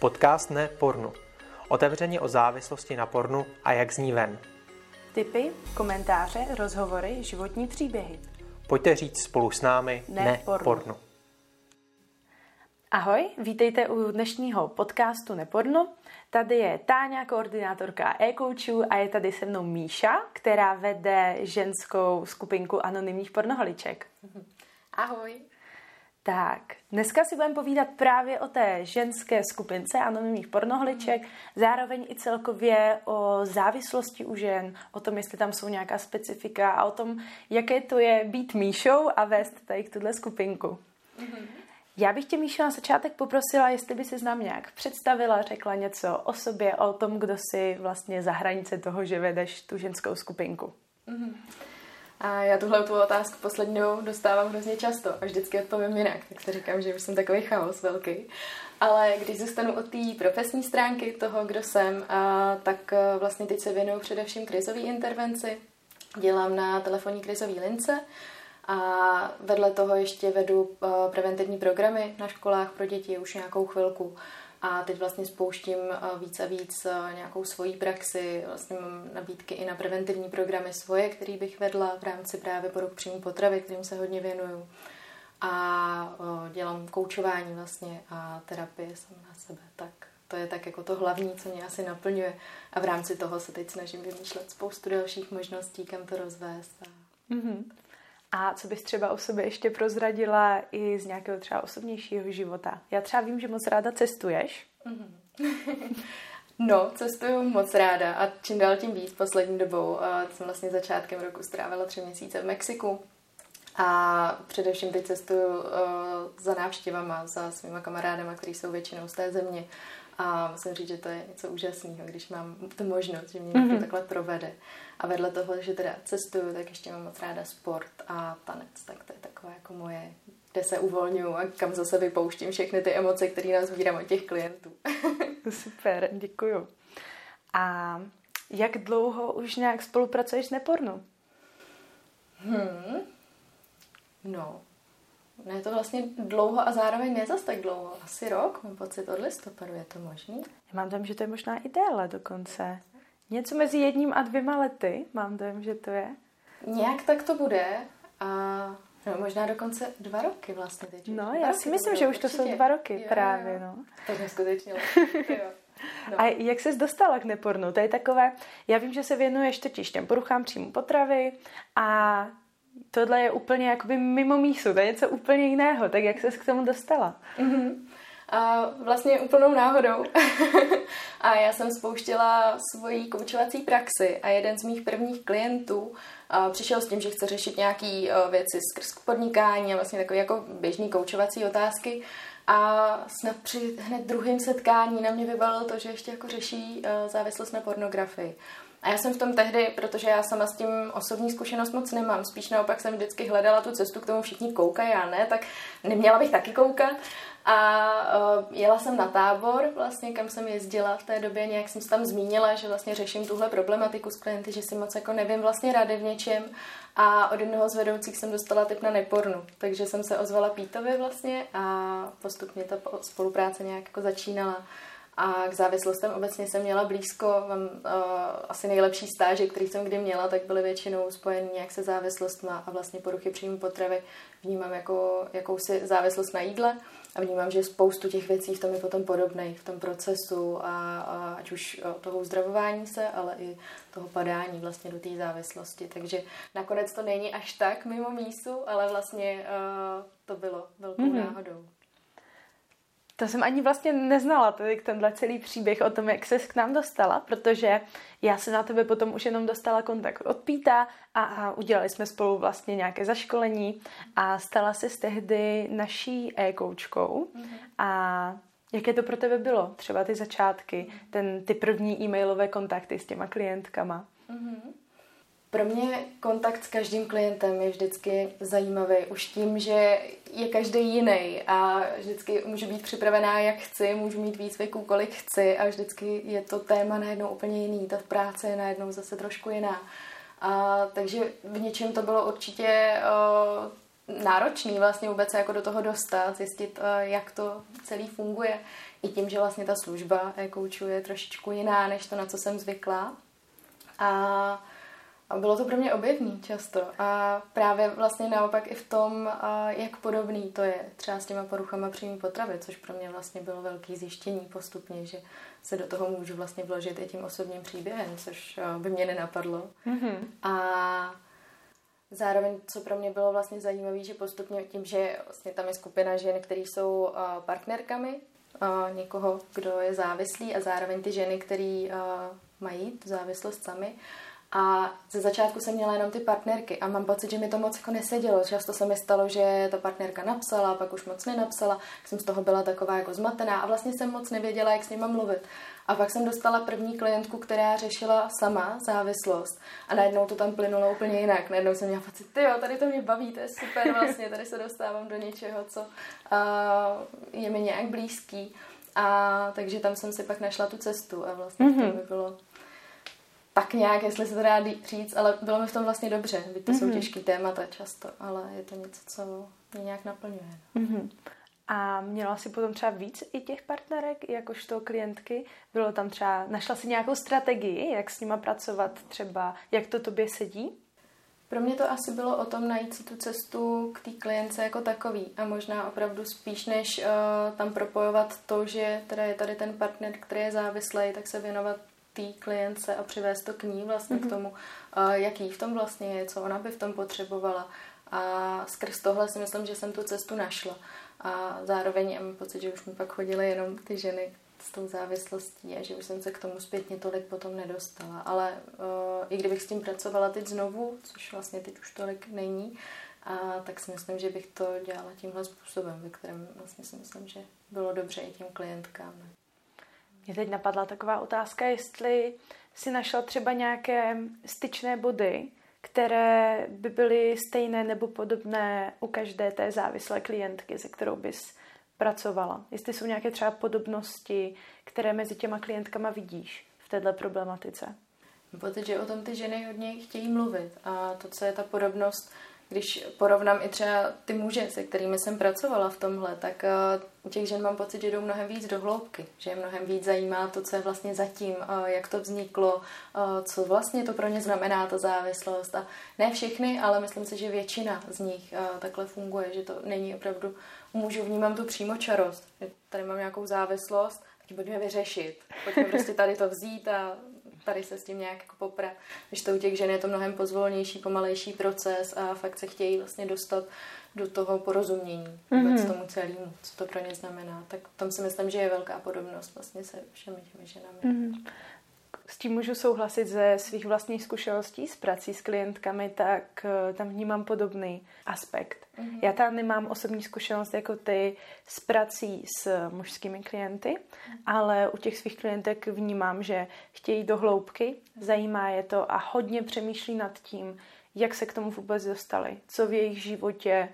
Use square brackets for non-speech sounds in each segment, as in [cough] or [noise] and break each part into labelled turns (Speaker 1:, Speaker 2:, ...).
Speaker 1: Podcast ne pornu. Otevřeně o závislosti na pornu a jak z ní ven.
Speaker 2: Tipy, komentáře, rozhovory, životní příběhy.
Speaker 1: Pojďte říct spolu s námi ne,
Speaker 2: Ne pornu.
Speaker 1: pornu.
Speaker 2: Ahoj, vítejte u dnešního podcastu Neporno. Tady je Táňa, koordinátorka e-coachů a je tady se mnou Míša, která vede ženskou skupinku anonymních pornoholiček.
Speaker 3: Ahoj.
Speaker 2: Tak, dneska si budeme povídat právě o té ženské skupince anonymních pornoholiček, zároveň i celkově o závislosti u žen, o tom, jestli tam jsou nějaká specifika a o tom, jaké to je být Míšou a vést tady k tuhle skupinku. Já bych tě, Míšo, na začátek poprosila, jestli by se nám nějak představila, řekla něco o sobě, o tom, kdo si vlastně za hranice toho, že vedeš tu ženskou skupinku.
Speaker 3: A já tuhle tu otázku poslední dostávám hrozně často a vždycky odpovím jinak, tak si říkám, že už jsem takový chaos velký. Ale když zůstanu od té profesní stránky toho, kdo jsem, a, tak a, vlastně teď se věnuju především krizové intervenci. Dělám na telefonní krizové lince a vedle toho ještě vedu a, preventivní programy na školách pro děti už nějakou chvilku. A teď vlastně spouštím a, víc a víc a, nějakou svoji praxi. Vlastně mám nabídky i na preventivní programy svoje, které bych vedla v rámci právě poruch příjmu potravy, kterým se hodně věnuju. A o, dělám koučování vlastně a terapie sama na sebe. Tak to je tak jako to hlavní, co mě asi naplňuje. A v rámci toho se teď snažím vymýšlet spoustu dalších možností, kam to rozvést. A...
Speaker 2: Mm-hmm. A co bys třeba o sobě ještě prozradila i z nějakého třeba osobnějšího života? Já třeba vím, že moc ráda cestuješ. [laughs]
Speaker 3: No, cestuju moc ráda a čím dál tím víc poslední dobou. A jsem vlastně začátkem roku strávila tři měsíce v Mexiku a především teď cestuju uh, za návštěvama, za svýma kamarádama, kteří jsou většinou z té země. A musím říct, že to je něco úžasného, když mám tu možnost, že mě někdo
Speaker 2: Mhm.
Speaker 3: takhle provede. A vedle toho, že teda cestuju, tak ještě mám moc ráda sport a tanec. Tak to je takové jako moje, kde se uvolňuju a kam zase vypouštím všechny ty emoce, které nazbírám od těch klientů. [laughs]
Speaker 2: Super, děkuju. A jak dlouho už nějak spolupracuješ s Nepornu?
Speaker 3: Hmm. No, ne, je to vlastně dlouho a zároveň ne zas tak dlouho. Asi rok, mám pocit, od listopadu, je to možný?
Speaker 2: Já mám dojem, že to je možná i déle dokonce. Něco mezi jedním a dvěma lety, mám dojem, že to je.
Speaker 3: Nějak tak to bude a no, možná dokonce dva roky vlastně teď.
Speaker 2: No,
Speaker 3: Dva
Speaker 2: já si myslím, že už to jsou dva roky
Speaker 3: Jo,
Speaker 2: právě,
Speaker 3: jo.
Speaker 2: no.
Speaker 3: Tak neskutečně. [laughs] jo. No.
Speaker 2: A jak ses dostala k nepornu? To je takové, já vím, že se věnuješ totiž těm poruchám příjmu potravy a tohle je úplně jakoby mimo mísu, to je něco úplně jiného, tak jak ses k tomu dostala?
Speaker 3: Mhm. A vlastně úplnou náhodou. [laughs] a já jsem spouštila svoji koučovací praxi a jeden z mých prvních klientů přišel s tím, že chce řešit nějaké věci skrz podnikání a vlastně takové jako běžný koučovací otázky. A snad při hned druhém setkání na mě vybalil to, že ještě jako řeší eh, závislost na pornografii. A já jsem v tom tehdy, protože já sama s tím osobní zkušenost moc nemám, spíš naopak jsem vždycky hledala tu cestu k tomu všichni koukají, já ne, tak neměla bych taky koukat. A uh, jela jsem na tábor, vlastně, kam jsem jezdila v té době, nějak jsem se tam zmínila, že vlastně řeším tuhle problematiku s klienty, že si moc jako nevím vlastně rady v něčem. A od jednoho z vedoucích jsem dostala tip na nepornu, takže jsem se ozvala Pítovi vlastně a postupně ta po- spolupráce nějak jako začínala. A k závislostem obecně jsem měla blízko, mám uh, asi nejlepší stáže, který jsem kdy měla, tak byly většinou spojený nějak se závislostma a vlastně poruchy příjmu potravy vnímám jako jakousi závislost na jídle a vnímám, že spoustu těch věcí v tom je potom podobnej, v tom procesu a, a ať už o, toho uzdravování se, ale i toho padání vlastně do té závislosti. Takže nakonec to není až tak mimo mísu, ale vlastně uh, to bylo velkou
Speaker 2: Mhm.
Speaker 3: mm-hmm. náhodou.
Speaker 2: To jsem ani vlastně neznala, tedy tenhle celý příběh o tom, jak ses k nám dostala, protože já jsem na tebe potom už jenom dostala kontakt od Píta a, a udělali jsme spolu vlastně nějaké zaškolení a stala se tehdy naší e-koučkou. A jaké to pro tebe bylo, třeba ty začátky, ten, ty první e-mailové kontakty s těma klientkama.
Speaker 3: Pro mě kontakt s každým klientem je vždycky zajímavý. Už tím, že je každý jiný a vždycky můžu být připravená, jak chci, můžu mít výcviků, kolik chci a vždycky je to téma najednou úplně jiný. Ta práce je najednou zase trošku jiná. A, takže v něčem to bylo určitě o, náročný vlastně vůbec se jako do toho dostat, zjistit, eh, jak to celý funguje. I tím, že vlastně ta služba e-coachu je trošičku jiná, než to, na co jsem zvyklá. A a bylo to pro mě objevný často. A právě vlastně naopak i v tom, jak podobný to je třeba s těma poruchama příjmu potravy, což pro mě vlastně bylo velký zjištění postupně, že se do toho můžu vlastně vložit i tím osobním příběhem, což by mě nenapadlo. Mm-hmm. A zároveň, co pro mě bylo vlastně zajímavé, že postupně tím, že vlastně tam je skupina žen, které jsou partnerkami někoho, kdo je závislý a zároveň ty ženy, které mají tu závislost sami, a ze začátku jsem měla jenom ty partnerky a mám pocit, že mi to moc jako nesedělo. Často se mi stalo, že ta partnerka napsala, pak už moc nenapsala, jsem z toho byla taková jako zmatená a vlastně jsem moc nevěděla, jak s nima mluvit. A pak jsem dostala první klientku, která řešila sama závislost a najednou to tam plynulo úplně jinak. Najednou jsem měla pocit, ty jo, tady to mě baví, to je super vlastně, tady se dostávám do něčeho, co uh, je mi nějak blízký. A takže tam jsem si pak našla tu cestu a vlastně mm-hmm. to by bylo tak nějak, jestli se to dá říct, ale bylo mi v tom vlastně dobře. Byť to mm-hmm. jsou mhm. těžký témata často, ale je to něco, co mě nějak naplňuje.
Speaker 2: Mm-hmm. A měla si potom třeba víc i těch partnerek, jakožto klientky? Bylo tam třeba, našla si nějakou strategii, jak s nima pracovat třeba, jak to tobě sedí?
Speaker 3: Pro mě to asi bylo o tom najít si tu cestu k té klience jako takový a možná opravdu spíš než uh, tam propojovat to, že teda je tady ten partner, který je závislý, tak se věnovat té klience a přivést to k ní vlastně mm-hmm. k mhm. tomu, jaký v tom vlastně je, co ona by v tom potřebovala. A skrz tohle si myslím, že jsem tu cestu našla. A zároveň mám pocit, že už mi pak chodily jenom ty ženy s tou závislostí a že už jsem se k tomu zpětně tolik potom nedostala. Ale uh, i kdybych s tím pracovala teď znovu, což vlastně teď už tolik není, a tak si myslím, že bych to dělala tímhle způsobem, ve kterém vlastně si myslím, že bylo dobře i těm klientkám.
Speaker 2: Mě teď napadla taková otázka, jestli si našel třeba nějaké styčné body, které by byly stejné nebo podobné u každé té závislé klientky, se kterou bys pracovala. Jestli jsou nějaké třeba podobnosti, které mezi těma klientkama vidíš v této problematice.
Speaker 3: Pocit, že o tom ty ženy hodně chtějí mluvit a to, co je ta podobnost, když porovnám i třeba ty muže, se kterými jsem pracovala v tomhle, tak uh, u těch žen mám pocit, že jdou mnohem víc do hloubky, že je mnohem víc zajímá to, co je vlastně zatím, uh, jak to vzniklo, uh, co vlastně to pro ně znamená, ta závislost. A ne všechny, ale myslím si, že většina z nich takhle funguje, že to není opravdu, u mužů vnímám tu přímočarost. Tady mám nějakou závislost, tak ji pojďme vyřešit. Pojďme prostě tady to vzít a tady se s tím nějak jako poprat. Když to u těch žen je to mnohem pozvolnější, pomalejší proces a fakt se chtějí vlastně dostat do toho porozumění vůbec mm-hmm. tomu celému, co to pro ně znamená. Tak tam si myslím, že je velká podobnost vlastně se všemi těmi ženami. Mm-hmm
Speaker 2: s tím můžu souhlasit ze svých vlastních zkušeností s prací s klientkami, tak eh, tam vnímám podobný aspekt. Mm-hmm. Já tam nemám osobní zkušenost jako ty s prací s mužskými klienty, mm-hmm. ale u těch svých klientek vnímám, že chtějí do hloubky, zajímá je to a hodně přemýšlí nad tím, jak se k tomu vůbec dostali, co v jejich životě,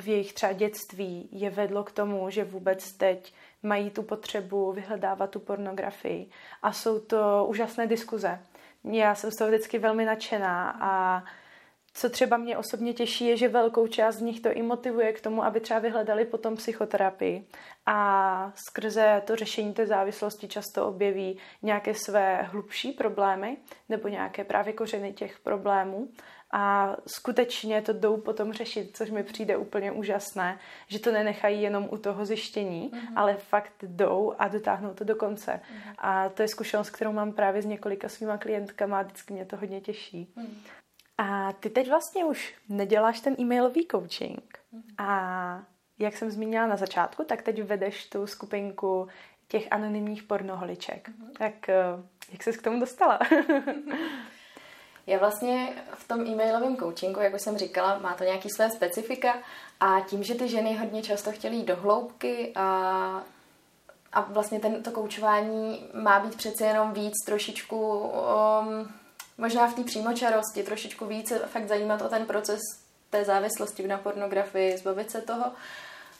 Speaker 2: v jejich třeba dětství je vedlo k tomu, že vůbec teď mají tu potřebu vyhledávat tu pornografii. A jsou to úžasné diskuze. Já jsem z toho vždycky velmi nadšená a co třeba mě osobně těší, je, že velkou část z nich to i motivuje k tomu, aby třeba vyhledali potom psychoterapii. A skrze to řešení té závislosti často objeví nějaké své hlubší problémy nebo nějaké právě kořeny těch problémů a skutečně to jdou potom řešit, což mi přijde úplně úžasné, že to nenechají jenom u toho zjištění, mm-hmm. ale fakt jdou a dotáhnou to do konce. Mm-hmm. A to je zkušenost, kterou mám právě s několika svýma klientkama a vždycky mě to hodně těší. Mm-hmm. A ty teď vlastně už neděláš ten e-mailový coaching. Mm-hmm. A jak jsem zmínila na začátku, tak teď vedeš tu skupinku těch anonymních pornoholiček. Mm-hmm. Tak eh, jak jsi k tomu dostala? [laughs]
Speaker 3: Já vlastně v tom e-mailovém coachingu, jak už jsem říkala, má to nějaký své specifika a tím, že ty ženy hodně často chtějí do hloubky a, a vlastně ten, to koučování má být přece jenom víc trošičku, um, možná v té přímočarosti, trošičku více fakt zajímat o ten proces té závislosti na pornografii, zbavit se toho,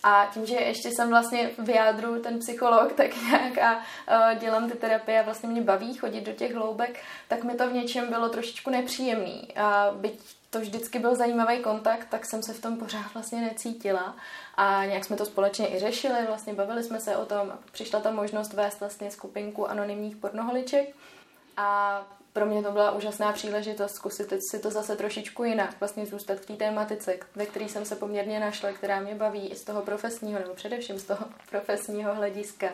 Speaker 3: A tím, že ještě jsem vlastně v jádru ten psycholog, tak [laughs] nějak a uh, dělám ty terapie a vlastně mě baví chodit do těch hloubek, tak mi to v něčem bylo trošičku nepříjemný. A byť to vždycky byl zajímavý kontakt, tak jsem se v tom pořád vlastně necítila. A nějak jsme to společně i řešili, vlastně bavili jsme se o tom. Přišla ta možnost vést vlastně skupinku anonymních pornoholiček. A pro mě to byla úžasná příležitost zkusit si to zase trošičku jinak, vlastně zůstat v té tématice, ve které jsem se poměrně našla, která mě baví i z toho profesního, nebo především z toho [laughs] profesního hlediska.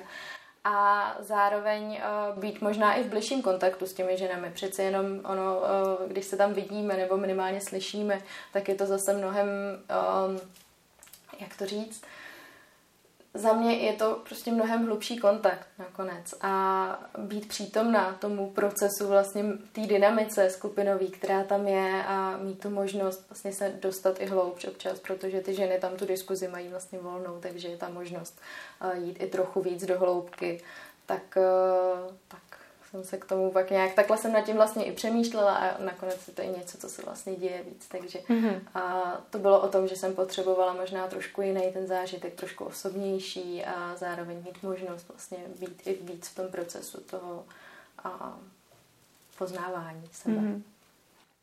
Speaker 3: A zároveň uh, být možná i v bližším kontaktu s těmi ženami. Přece jenom ono, uh, když se tam vidíme nebo minimálně slyšíme, tak je to zase mnohem, um, jak to říct, za mě je to prostě mnohem hlubší kontakt nakonec. A být přítomná tomu procesu vlastně té dynamice skupinový, která tam je a mít tu možnost vlastně se dostat i hloubš občas, protože ty ženy tam tu diskuzi mají vlastně volnou, takže je ta možnost jít i trochu víc do hloubky, tak, tak jsem se k tomu pak nějak, takhle jsem nad tím vlastně i přemýšlela a nakonec je to i něco, co se vlastně děje víc, takže mm-hmm. a to bylo o tom, že jsem potřebovala možná trošku jiný ten zážitek, trošku osobnější a zároveň mít možnost vlastně být i víc v tom procesu toho a poznávání sebe. Mm-hmm.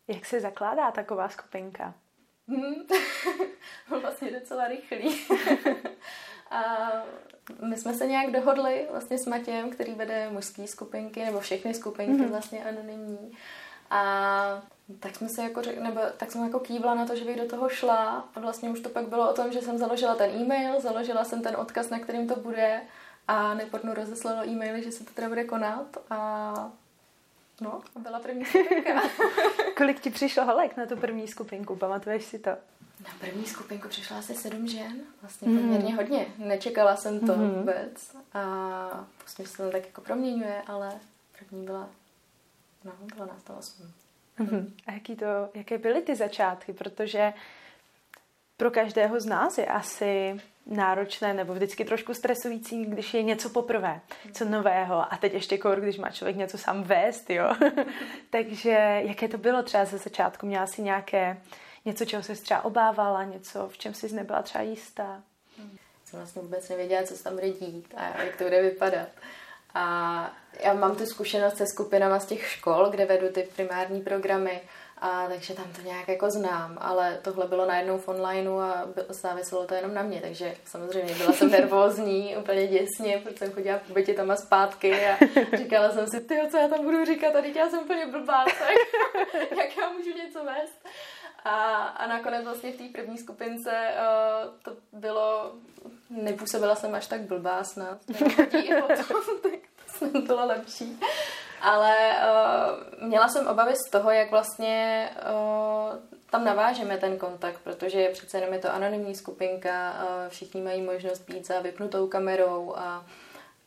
Speaker 2: Jak se zakládá taková skupinka?
Speaker 3: Hmm. [laughs] vlastně docela rychlý. [laughs] a my jsme se nějak dohodli vlastně s Matějem, který vede mužské skupinky, nebo všechny skupinky mm-hmm. vlastně anonymní. A tak jsme se jako řek, nebo tak jsem jako kývla na to, že bych do toho šla a vlastně už to pak bylo o tom, že jsem založila ten e-mail, založila jsem ten odkaz, na kterým to bude a nepornu rozeslalo e-maily, že se to teda bude konat a no, byla první skupinka. [laughs]
Speaker 2: Kolik ti přišlo holek na tu první skupinku, pamatuješ si to?
Speaker 3: Na první skupinku přišla asi sedm žen, vlastně mm. poměrně hodně. Nečekala jsem to mm. vůbec a vlastně se to tak jako proměňuje, ale první byla, no, bylo nás to osm.
Speaker 2: Mm. A jaký to, jaké byly ty začátky, protože pro každého z nás je asi náročné nebo vždycky trošku stresující, když je něco poprvé, co nového a teď ještě kor, když má člověk něco sám vést, jo. [laughs] Takže jaké to bylo třeba ze začátku? Měla si nějaké něco, čeho jsi třeba obávala, něco, v čem jsi nebyla třeba jistá?
Speaker 3: Jsem vlastně vůbec nevěděla, co se tam bude dít a jak to bude vypadat. A já mám tu zkušenost se skupinama z těch škol, kde vedu ty primární programy, a takže tam to nějak jako znám, ale tohle bylo najednou v onlineu a záviselo to jenom na mě, takže samozřejmě byla jsem nervózní, [laughs] úplně děsně, protože jsem chodila po bytě tam a zpátky a říkala jsem si, ty co já tam budu říkat, a já jsem úplně blbá, tak [laughs] jak já můžu něco vést. A, a nakonec vlastně v té první skupince uh, to bylo, nepůsobila jsem až tak blbá snad, potom, [laughs] tak to bylo lepší. Ale uh, měla jsem obavy z toho, jak vlastně uh, tam navážeme ten kontakt, protože přece jenom je to anonymní skupinka, uh, všichni mají možnost být za vypnutou kamerou a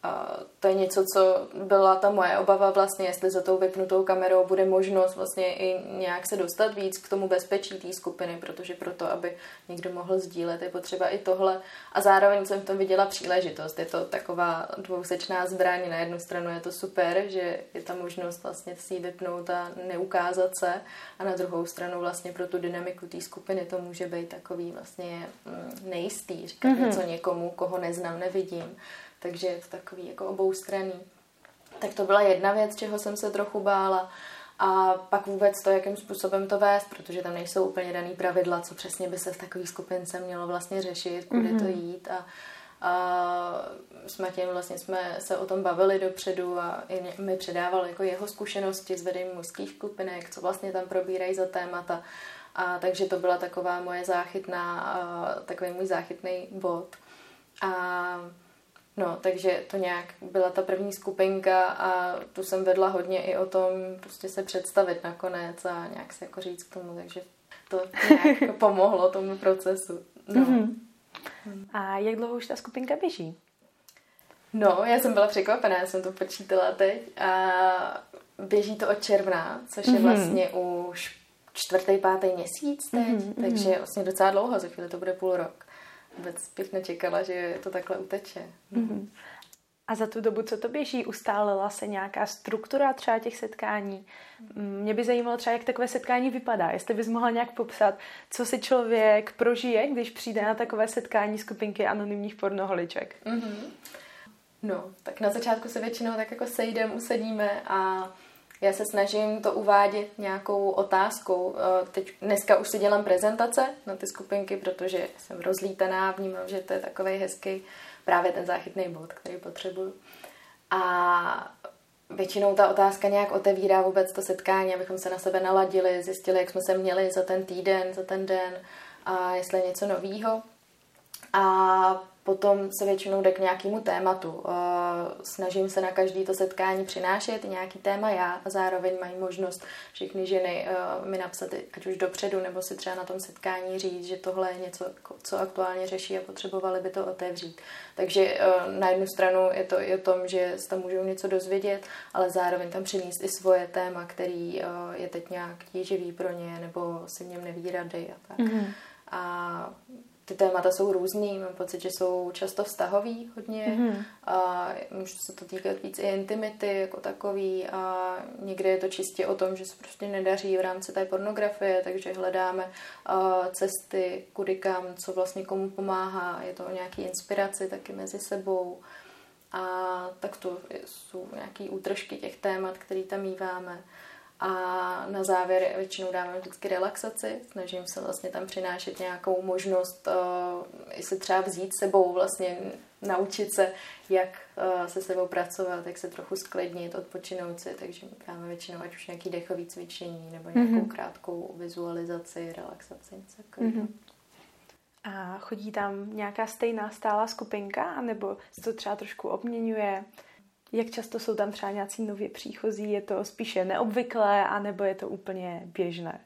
Speaker 3: a to je něco, co byla ta moje obava vlastně, jestli za tou vypnutou kamerou bude možnost vlastně i nějak se dostat víc k tomu bezpečí té skupiny, protože proto, aby někdo mohl sdílet, je potřeba i tohle. A zároveň jsem v tom viděla příležitost. Je to taková dvousečná zbraň. Na jednu stranu je to super, že je ta možnost vlastně si vypnout a neukázat se. A na druhou stranu vlastně pro tu dynamiku té skupiny to může být takový vlastně mm, nejistý. Říkat mm-hmm. něco někomu, koho neznám, nevidím takže je to takový jako oboustranný. Tak to byla jedna věc, čeho jsem se trochu bála. A pak vůbec to, jakým způsobem to vést, protože tam nejsou úplně daný pravidla, co přesně by se v takové skupince mělo vlastně řešit, kudy mm-hmm. to mhm. jít. A, a s Matějem vlastně jsme se o tom bavili dopředu a i mi předával jako jeho zkušenosti s vedením mužských skupinek, co vlastně tam probírají za témata. A takže to byla taková moje záchytná, takový můj záchytný bod. A No, takže to nějak byla ta první skupinka a tu jsem vedla hodně i o tom prostě se představit nakonec a nějak se jako říct k tomu, takže to nějak [laughs] pomohlo tomu procesu. No. Mm-hmm.
Speaker 2: A jak dlouho už ta skupinka běží?
Speaker 3: No, já jsem byla překvapená, já jsem to počítala teď a běží to od června, což je mhm. vlastně už čtvrtý, pátý měsíc teď, mm-hmm. takže vlastně docela dlouho, za chvíli to bude půl rok vůbec bych nečekala, že to takhle uteče.
Speaker 2: Mm-hmm. A za tu dobu, co to běží, ustálila se nějaká struktura třeba těch setkání? Mě by zajímalo třeba, jak takové setkání vypadá. Jestli bys mohla nějak popsat, co si člověk prožije, když přijde na takové setkání skupinky anonymních pornoholiček. Mm-hmm.
Speaker 3: No, tak na začátku se většinou tak jako sejdeme, usedíme a já se snažím to uvádět nějakou otázkou. Eh, teď dneska už si dělám prezentace na ty skupinky, protože jsem rozlítaná, vnímám, že to je takový hezký právě ten záchytný bod, který potřebuju. A většinou ta otázka nějak otevírá vůbec to setkání, abychom se na sebe naladili, zjistili, jak jsme se měli za ten týden, za ten den a jestli je něco novýho. A Potom se většinou jde k nějakému tématu. Eh, snažím se na každý to setkání přinášet nějaký téma já a zároveň mají možnost všechny ženy eh, mi napsat, ať už dopředu, nebo si třeba na tom setkání říct, že tohle je něco, co aktuálně řeší a potřebovali by to otevřít. Takže eh, na jednu stranu je to i o tom, že se tam můžou něco dozvědět, ale zároveň tam přinést i svoje téma, který je teď nějak tíživý pro ně, nebo si v něm neví rady a tak. Mm-hmm. A ty témata jsou různý, mám pocit, že jsou často vztahový hodně mm-hmm. a může se to týkat víc i intimity jako takový a někdy je to čistě o tom, že se prostě nedaří v rámci té pornografie, takže hledáme uh, cesty, kudy kam, co vlastně komu pomáhá, je to o nějaký inspiraci taky mezi sebou a tak to jsou nějaký útržky těch témat, které tam míváme. A na závěr většinou dávám vždycky relaxaci, snažím se vlastně tam přinášet nějakou možnost uh, i se třeba vzít sebou, vlastně naučit se, jak uh, se sebou pracovat, jak se trochu sklidnit, odpočinout si, takže dáme většinou ať už nějaký dechový cvičení nebo nějakou mm-hmm. krátkou vizualizaci, relaxaci, něco Mm-hmm.
Speaker 2: A chodí tam nějaká stejná stálá skupinka, anebo se to třeba trošku obměňuje? Jak často jsou tam třeba nějací nově příchozí? Je to spíše neobvyklé, anebo je to úplně běžné?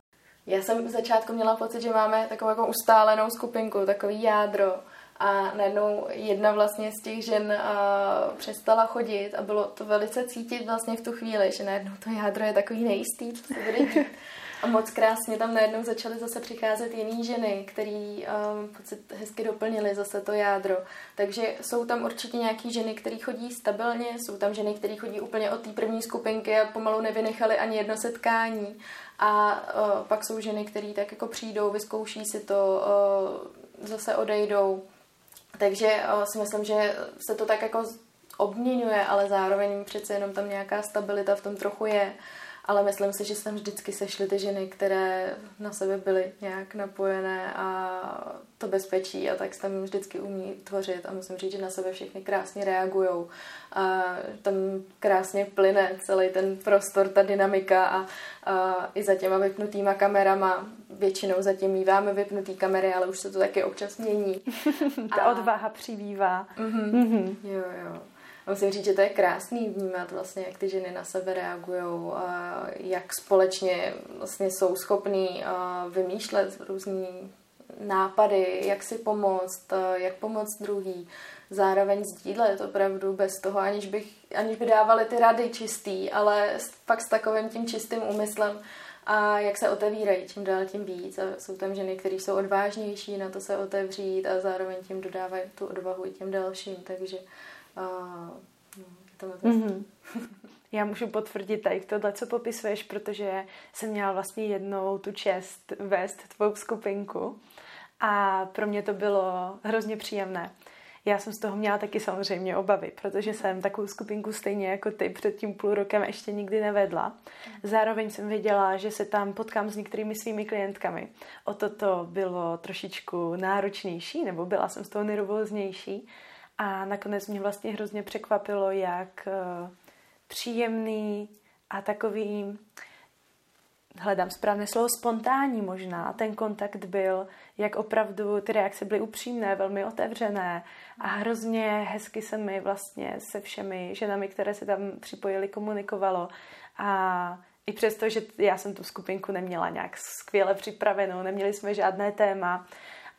Speaker 3: Já jsem v začátku měla pocit, že máme takovou jako ustálenou skupinku, takový jádro. A najednou jedna vlastně z těch žen uh, přestala chodit a bylo to velice cítit vlastně v tu chvíli, že najednou to jádro je takový nejistý, co se bude dít. [laughs] A moc krásně tam najednou začaly zase přicházet jiné ženy, který um, pocit hezky doplnili zase to jádro. Takže jsou tam určitě nějaké ženy, které chodí stabilně, jsou tam ženy, které chodí úplně od té první skupinky a pomalu nevynechali ani jedno setkání. A uh, pak jsou ženy, které tak jako přijdou, vyzkouší si to, uh, zase odejdou. Takže uh, si myslím, že se to tak jako obměňuje, ale zároveň přece jenom tam nějaká stabilita v tom trochu je ale myslím si, že tam vždycky sešly ty ženy, které na sebe byly nějak napojené a to bezpečí a tak se tam vždycky umí tvořit a musím říct, že na sebe všechny krásně reagují a tam krásně plyne celý ten prostor, ta dynamika a, a i za těma vypnutýma kamerama, většinou zatím míváme vypnutý kamery, ale už se to taky občas mění. [laughs]
Speaker 2: ta a... odvaha přibývá. Mm-hmm. Mm-hmm.
Speaker 3: Jo, jo. A musím říct, že to je krásný vnímat vlastně, jak ty ženy na sebe reagují, jak společně vlastně jsou schopní vymýšlet různé nápady, jak si pomoct, jak pomoct druhý. Zároveň sdílet opravdu bez toho, aniž, bych, aniž by dávali ty rady čistý, ale fakt s takovým tím čistým úmyslem, a jak se otevírají, čím dál tím víc. A jsou tam ženy, které jsou odvážnější na to se otevřít a zároveň tím dodávají tu odvahu i těm dalším. Takže a, no, to mm-hmm.
Speaker 2: Já můžu potvrdit tady tohle, co popisuješ, protože jsem měla vlastně jednou tu čest vést tvou skupinku a pro mě to bylo hrozně příjemné. Já jsem z toho měla taky samozřejmě obavy, protože jsem takovou skupinku stejně jako ty před tím půl rokem ještě nikdy nevedla. Zároveň jsem věděla, že se tam potkám s některými svými klientkami. O toto bylo trošičku náročnější, nebo byla jsem z toho nervóznější. A nakonec mě vlastně hrozně překvapilo, jak eh, příjemný a takový, hledám správné slovo, spontánní možná, ten kontakt byl, jak opravdu ty reakce byly upřímné, velmi otevřené. A hrozně hezky se mi vlastně se všemi ženami, které se tam připojily, komunikovalo. A i přesto, že já jsem tu skupinku neměla nějak skvěle připravenou, neměli jsme žádné téma,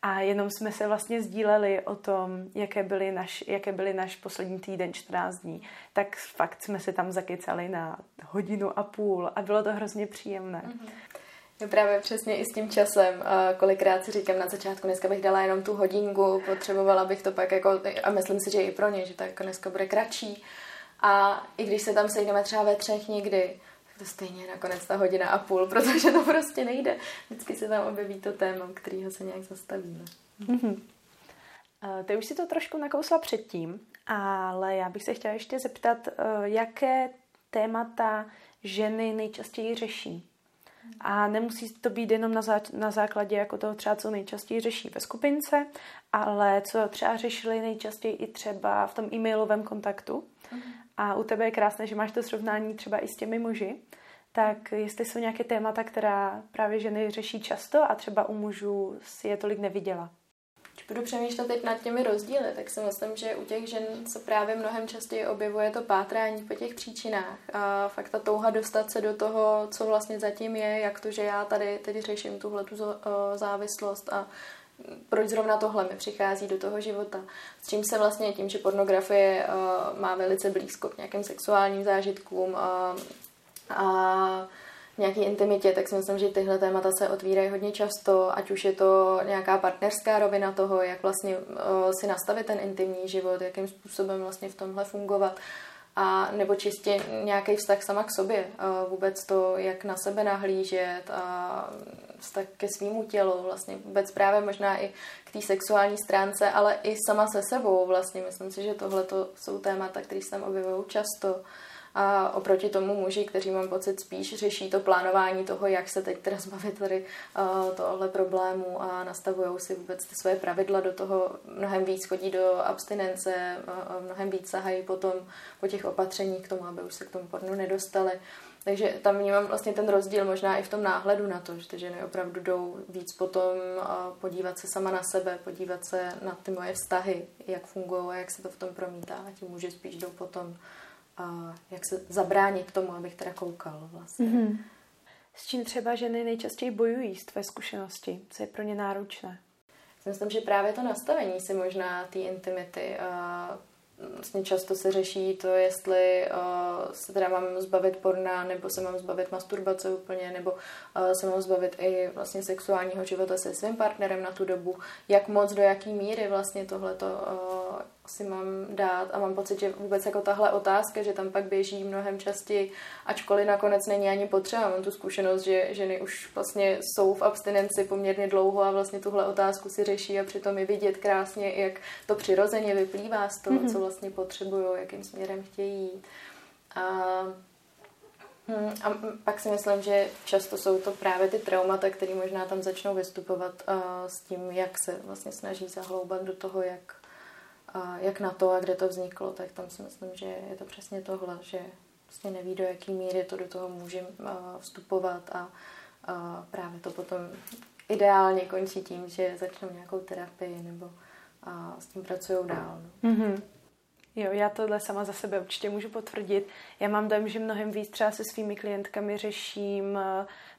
Speaker 2: a jenom jsme se vlastně sdíleli o tom, jaké byly naš, jaké byly naš poslední týden, 14 dní. Tak fakt jsme se tam zakecali na hodinu a půl a bylo to hrozně příjemné. Mm-hmm.
Speaker 3: Já právě přesně i s tím časem, kolikrát si říkám na začátku, dneska bych dala jenom tu hodinku, potřebovala bych to pak jako, a myslím si, že i pro ně, že to jako dneska bude kratší. A i když se tam sejdeme třeba ve třech někdy, tak to stejně nakonec ta hodina a půl, protože to prostě nejde. Vždycky se tam objeví to téma, kterýho se nějak zastavíme. Mm-hmm.
Speaker 2: Ty už si to trošku nakousla předtím, ale já bych se chtěla ještě zeptat, eh, jaké témata ženy nejčastěji řeší? A nemusí to být jenom na, zá, na základě jako toho třeba, co nejčastěji řeší ve skupince, ale co třeba řešili nejčastěji i třeba v tom e-mailovém kontaktu. Uh-huh. A u tebe je krásné, že máš to srovnání třeba i s těmi muži. Tak jestli jsou nějaké témata, která právě ženy řeší často a třeba u mužů si je tolik neviděla
Speaker 3: budu přemýšlet teď nad těmi rozdíly, tak si myslím, že u těch žen se právě mnohem častěji objevuje to pátrání po těch příčinách a fakt ta touha dostat se do toho, co vlastně zatím je, jak to, že já tady teď řeším tuhle tu závislost a proč zrovna tohle mi přichází do toho života. S čím se vlastně tím, že pornografie uh, má velice blízko k nějakým sexuálním zážitkům uh, a nějaký intimitě, tak si myslím, že tyhle témata se otvírají hodně často, ať už je to nějaká partnerská rovina toho, jak vlastně uh, si nastavit ten intimní život, jakým způsobem vlastně v tomhle fungovat, a nebo čistě nějaký vztah sama k sobě, uh, vůbec to, jak na sebe nahlížet a vztah ke svýmu tělu, vlastně vůbec právě možná i k té sexuální stránce, ale i sama se sebou vlastně. Myslím si, že tohle jsou témata, které se tam objevují často. A oproti tomu muži, kteří mám pocit spíš řeší to plánování toho, jak se teď teda zbavit tady uh, tohle problému a nastavují si vůbec ty své pravidla do toho, mnohem víc chodí do abstinence, uh, mnohem víc sahají potom po těch opatřeních k tomu, aby už se k tomu pornu nedostali. Takže tam vnímám vlastně ten rozdíl možná i v tom náhledu na to, že ty ženy opravdu jdou víc potom podívat se sama na sebe, podívat se na ty moje vztahy, jak fungují a jak se to v tom promítá. A ti muži spíš jdou potom a jak se zabránit tomu, abych teda koukal vlastně. Mm-hmm.
Speaker 2: S čím třeba ženy nejčastěji bojují z tvé zkušenosti? Co je pro ně náročné?
Speaker 3: Myslím, že právě to nastavení si možná té intimity a vlastně často se řeší to, jestli uh, se teda mám zbavit porna, nebo se mám zbavit masturbace úplně, nebo uh, se mám zbavit i vlastně sexuálního života se svým partnerem na tu dobu, jak moc, do jaký míry vlastně tohleto uh, si mám dát a mám pocit, že vůbec jako tahle otázka, že tam pak běží mnohem častěji, ačkoliv nakonec není ani potřeba. Mám tu zkušenost, že ženy už vlastně jsou v abstinenci poměrně dlouho a vlastně tuhle otázku si řeší a přitom je vidět krásně, jak to přirozeně vyplývá z toho, mm-hmm. co vlastně potřebují, jakým směrem chtějí jít. A Hmm, a pak si myslím, že často jsou to právě ty traumata, které možná tam začnou vystupovat s tím, jak se vlastně snaží zahloubat do toho, jak a jak na to a kde to vzniklo, tak tam si myslím, že je to přesně tohle, že vlastně neví, do jaký míry to do toho může vstupovat a, právě to potom ideálně končí tím, že začnou nějakou terapii nebo s tím pracují dál. Mm-hmm.
Speaker 2: Jo, já tohle sama za sebe určitě můžu potvrdit. Já mám dojem, že mnohem víc třeba se svými klientkami řeším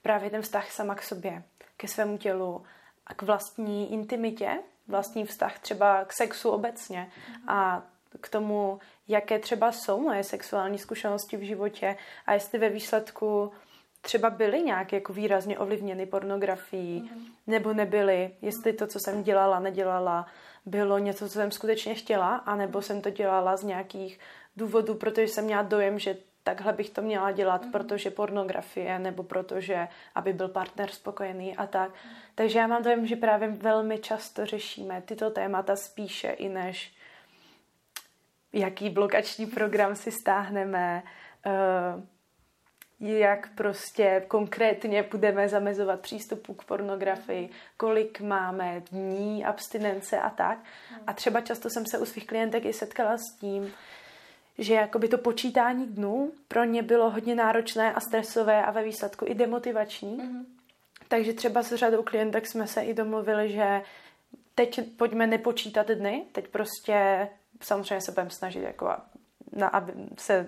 Speaker 2: právě ten vztah sama k sobě, ke svému tělu a k vlastní intimitě, vlastní vztah třeba k sexu obecně a k tomu, jaké třeba jsou moje sexuální zkušenosti v životě a jestli ve výsledku třeba byly nějak jako výrazně ovlivněny pornografií, mm-hmm. nebo nebyly, jestli to, co jsem dělala, nedělala, bylo něco, co jsem skutečně chtěla, anebo jsem to dělala z nějakých důvodů, protože jsem měla dojem, že takhle bych to měla dělat, mm-hmm. protože pornografie, nebo protože, aby byl partner spokojený a tak. Mm-hmm. Takže já mám dojem, že právě velmi často řešíme tyto témata spíše i než jaký blokační program si stáhneme, uh, jak prostě konkrétně budeme zamezovat přístupu k pornografii, kolik máme dní abstinence a tak. A třeba často jsem se u svých klientek i setkala s tím, že jakoby to počítání dnů pro ně bylo hodně náročné a stresové a ve výsledku i demotivační. Mm-hmm. Takže třeba s řadou klientek jsme se i domluvili, že teď pojďme nepočítat dny, teď prostě samozřejmě se budeme snažit jako na, aby se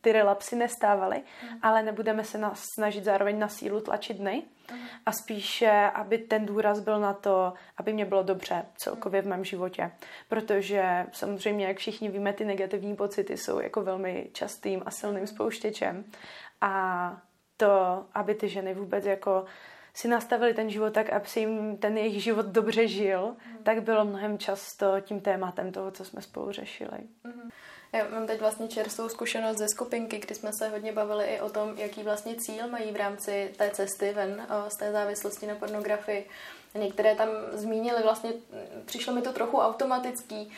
Speaker 2: ty relapsy nestávaly, mm. ale nebudeme se na, snažit zároveň na sílu tlačit dny mm. a spíše, aby ten důraz byl na to, aby mě bylo dobře celkově v mém životě. Protože samozřejmě, jak všichni víme, ty negativní pocity jsou jako velmi častým a silným spouštěčem a to, aby ty ženy vůbec jako si nastavili ten život tak, aby si jim ten jejich život dobře žil, mm. tak bylo mnohem často tím tématem toho, co jsme spolu řešili.
Speaker 3: Mm. Já mám teď vlastně čerstvou zkušenost ze skupinky, kdy jsme se hodně bavili i o tom, jaký vlastně cíl mají v rámci té cesty ven z té závislosti na pornografii. Některé tam zmínili, vlastně přišlo mi to trochu automatický,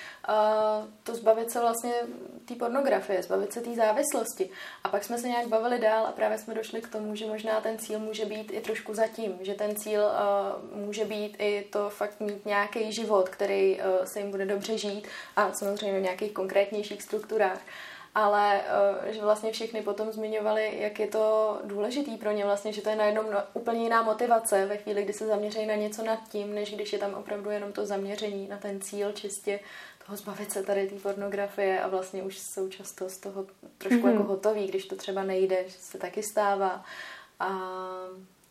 Speaker 3: to zbavit se vlastně té pornografie, zbavit se té závislosti. A pak jsme se nějak bavili dál a právě jsme došli k tomu, že možná ten cíl může být i trošku zatím, že ten cíl může být i to fakt mít nějaký život, který se jim bude dobře žít a samozřejmě v nějakých konkrétnějších strukturách ale uh, že vlastně všichni potom zmiňovali, jak je to důležitý pro ně vlastně, že to je najednou no, úplně jiná motivace ve chvíli, kdy se zaměří na něco nad tím, než když je tam opravdu jenom to zaměření na ten cíl čistě toho zbavit se tady té pornografie a vlastně už jsou často z toho trošku mm-hmm. jako hotový, když to třeba nejde, že se taky stává. A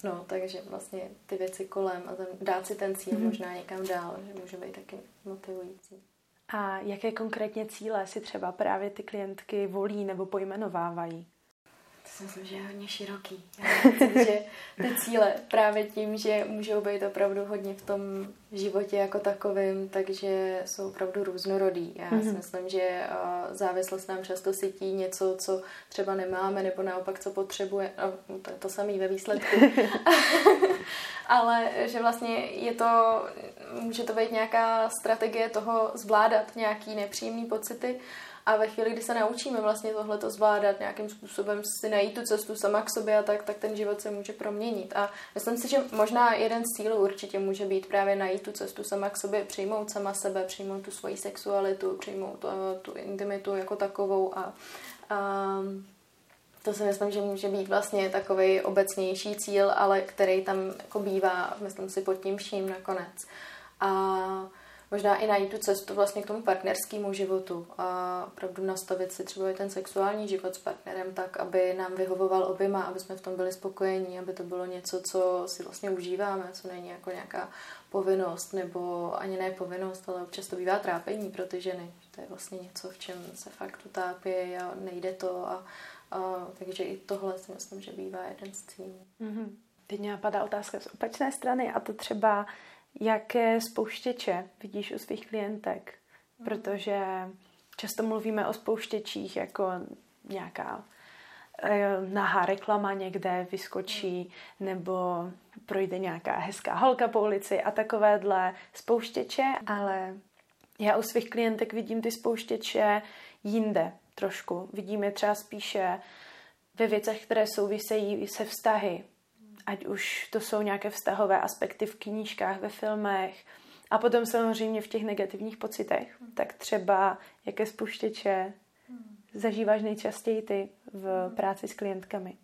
Speaker 3: no, takže vlastně ty věci kolem a ten, dát si ten cíl mm-hmm. možná někam dál, že může být taky motivující.
Speaker 2: A jaké konkrétně cíle si třeba právě ty klientky volí nebo pojmenovávají?
Speaker 3: To si myslím, že je hodně široký. Já myslím, že ty cíle právě tím, že můžou být opravdu hodně v tom životě jako takovým, takže jsou opravdu různorodý. Já mm-hmm. si myslím, že závislost nám často sytí něco, co třeba nemáme, nebo naopak, co potřebuje. No, to je to samé ve výsledku. [laughs] Ale že vlastně je to, může to být nějaká strategie toho zvládat nějaký nepříjemný pocity, a ve chvíli, kdy se naučíme vlastně tohle to zvládat, nějakým způsobem si najít tu cestu sama k sobě a tak, tak ten život se může proměnit. A myslím si, že možná jeden z cílů určitě může být právě najít tu cestu sama k sobě, přijmout sama sebe, přijmout tu svoji sexualitu, přijmout uh, tu intimitu jako takovou a, a to si myslím, že může být vlastně takový obecnější cíl, ale který tam jako bývá, myslím si, pod tím vším nakonec. A možná i najít tu cestu vlastně k tomu partnerskému životu a opravdu nastavit si třeba i ten sexuální život s partnerem tak, aby nám vyhovoval oběma, aby jsme v tom byli spokojení, aby to bylo něco, co si vlastně užíváme, co není jako nějaká povinnost, nebo ani ne povinnost, ale občas to bývá trápení pro ty ženy. To je vlastně něco, v čem se fakt utápí a nejde to a, a takže i tohle si myslím, že bývá jeden z cílů.
Speaker 2: Mm-hmm. Teď mě napadá otázka z opačné strany a to třeba Jaké spouštěče vidíš u svých klientek? Protože často mluvíme o spouštěčích jako nějaká eh, nahá reklama někde vyskočí, nebo projde nějaká hezká holka po ulici a takovéhle spouštěče, ale já u svých klientek vidím ty spouštěče jinde trošku. Vidím je třeba spíše ve věcech, které souvisejí se vztahy, ať už to jsou nějaké vztahové aspekty v knížkách, ve filmech, a potom samozřejmě v těch negativních pocitech, hmm. tak třeba jaké spuštěče hmm. zažíváš nejčastěji ty v hmm. práci s klientkami.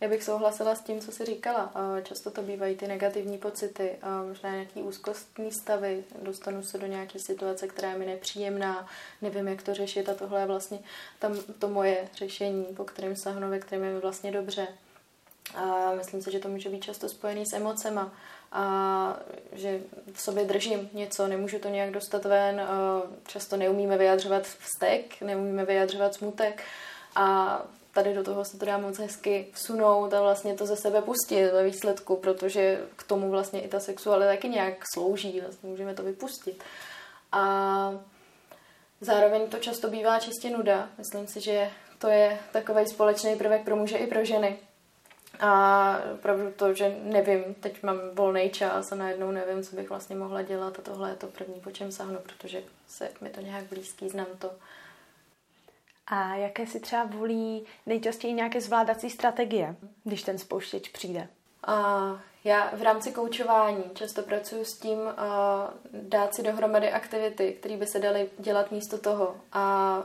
Speaker 3: Já bych souhlasila s tím, co jsi říkala. Často to bývají ty negativní pocity, možná nějaký úzkostní stavy, dostanu se do nějaké situace, která je mi nepříjemná, nevím, jak to řešit a tohle je vlastně tam to moje řešení, po kterém sahnu, ve kterém je mi vlastně dobře. A myslím si, že to může být často spojený s emocema a že v sobě držím něco, nemůžu to nějak dostat ven, často neumíme vyjadřovat vztek, neumíme vyjadřovat smutek a tady do toho se to dá moc hezky vsunout a vlastně to ze sebe pustit ve výsledku, protože k tomu vlastně i ta sexualita taky nějak slouží, vlastně můžeme to vypustit. A zároveň to často bývá čistě nuda. Myslím si, že to je takový společný prvek pro muže i pro ženy a opravdu to, že nevím, teď mám volný čas a najednou nevím, co bych vlastně mohla dělat a tohle je to první, po čem sahnu, protože se mi to nějak blízký, znám to.
Speaker 2: A jaké si třeba volí nejčastěji nějaké zvládací strategie, když ten spouštěč přijde?
Speaker 3: A já v rámci koučování často pracuji s tím a dát si dohromady aktivity, které by se daly dělat místo toho. A, a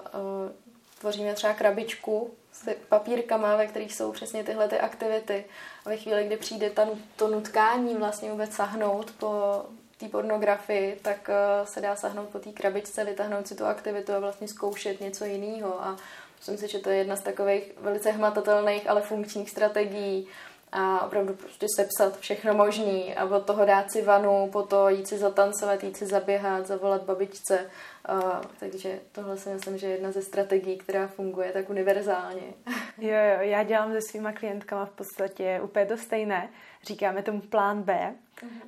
Speaker 3: tvoříme třeba krabičku s papírkama, ve kterých jsou přesně tyhle ty aktivity. A ve chvíli, kdy přijde ta, to nutkání vlastně vůbec sahnout po té pornografii, tak uh, se dá sahnout po té krabičce, vytáhnout si tu aktivitu a vlastně zkoušet něco jiného. A myslím si, že to je jedna z takových velice hmatatelných, ale funkčních strategií, a opravdu prostě sepsat všechno možný a od toho dát si vanu, po to jít si zatancovat, jít si zaběhat, zavolat babičce. A, takže tohle si myslím, že je jedna ze strategií, která funguje tak univerzálně.
Speaker 2: Jo, jo, já dělám se svýma klientkama v podstatě úplně to stejné. Říkáme tomu plán B.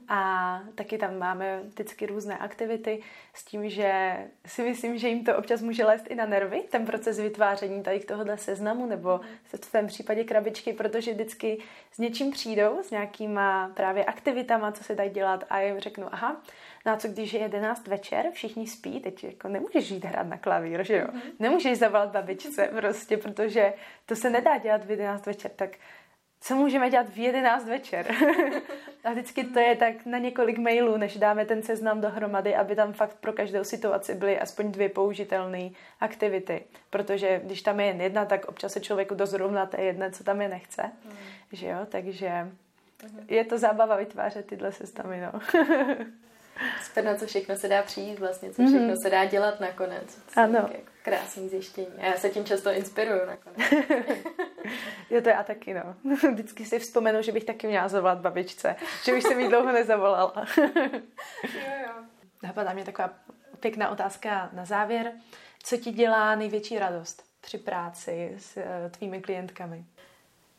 Speaker 2: A taky tam máme vždycky různé aktivity s tím, že si myslím, že jim to občas může lézt i na nervy, ten proces vytváření tady tohohle seznamu, nebo v tom případě krabičky, protože vždycky s něčím přijdou, s nějakýma právě aktivitama, co se dají dělat a jim řeknu, aha, No a co když je 11 večer, všichni spí, teď jako nemůžeš jít hrát na klavír, že jo? Mm-hmm. Nemůžeš zavolat babičce prostě, protože to se nedá dělat v 11 večer, tak co můžeme dělat v 11 večer. [laughs] a vždycky to je tak na několik mailů, než dáme ten seznam dohromady, aby tam fakt pro každou situaci byly aspoň dvě použitelné aktivity. Protože když tam je jen jedna, tak občas se člověku dost rovná té jedné, co tam je nechce. Mm. Že jo, takže mm. je to zábava vytvářet tyhle sestavy, no.
Speaker 3: Super, na co všechno se dá přijít vlastně, co všechno mm-hmm. se dá dělat nakonec.
Speaker 2: Ano. Jako
Speaker 3: krásný zjištění. A já se tím často inspiruju nakonec. [laughs]
Speaker 2: jo, to já taky, no. [laughs] Vždycky si vzpomenu, že bych taky měla zavolat babičce. Že už jsem jí dlouho nezavolala. [laughs]
Speaker 3: jo, jo.
Speaker 2: Napadá mě taková pěkná otázka na závěr. Co ti dělá největší radost při práci s uh, tvými klientkami?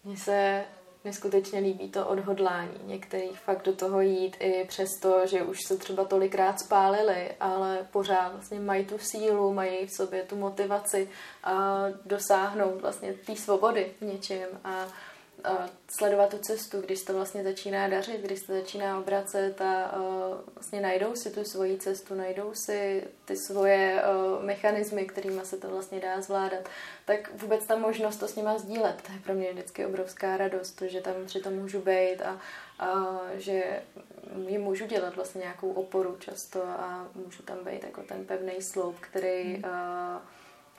Speaker 3: Mně se neskutečně líbí to odhodlání. Některý fakt do toho jít i přesto, že už se třeba tolikrát spálili, ale pořád vlastně mají tu sílu, mají v sobě tu motivaci a dosáhnout vlastně té svobody v něčem a sledovat tu cestu, když to vlastně začíná dařit, když to začíná obracet a vlastně najdou si tu svoji cestu, najdou si ty svoje mechanismy, kterými se to vlastně dá zvládat, tak vůbec ta možnost to s nima sdílet, to je pro mě vždycky obrovská radost, že tam při tom můžu být a, a že jim můžu dělat vlastně nějakou oporu často a můžu tam být jako ten pevný sloup, který uh,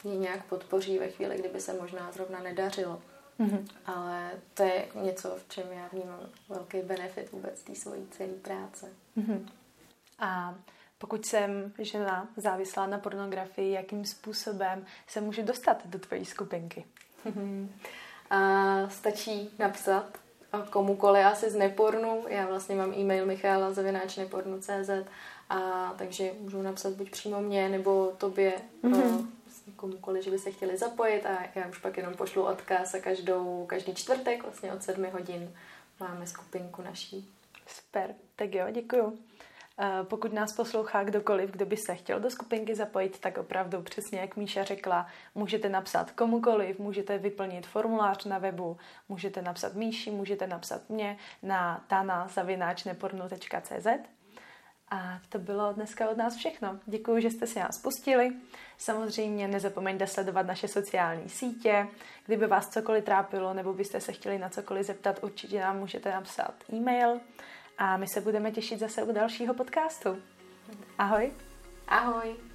Speaker 3: mě nějak podpoří ve chvíli, kdyby se možná zrovna nedařilo. Mm-hmm. Ale to je něco, v čem já vnímám velký benefit vůbec té svojí celé práce.
Speaker 2: Mm-hmm. A pokud jsem žena závislá na pornografii, jakým způsobem se můžu dostat do tvojí skupinky?
Speaker 3: Mm-hmm. A stačí napsat komukoli asi z nepornu. Já vlastně mám e-mail Michála zavináč nepornu.cz a takže můžu napsat buď přímo mě, nebo tobě. Mm-hmm komukoliv, že by se chtěli zapojit a já už pak jenom pošlu odkaz a každou, každý čtvrtek vlastně od sedmi hodin máme skupinku naší.
Speaker 2: Super, tak jo, děkuju. Pokud nás poslouchá kdokoliv, kdo by se chtěl do skupinky zapojit, tak opravdu přesně jak Míša řekla, můžete napsat komukoliv, můžete vyplnit formulář na webu, můžete napsat Míši, můžete napsat mě na tana.nepornu.cz a to bylo dneska od nás všechno. Děkuji, že jste si nás pustili. Samozřejmě nezapomeňte sledovat naše sociální sítě. Kdyby vás cokoliv trápilo nebo byste se chtěli na cokoliv zeptat, určitě nám můžete napsat e-mail a my se budeme těšit zase u dalšího podcastu. Ahoj.
Speaker 3: Ahoj.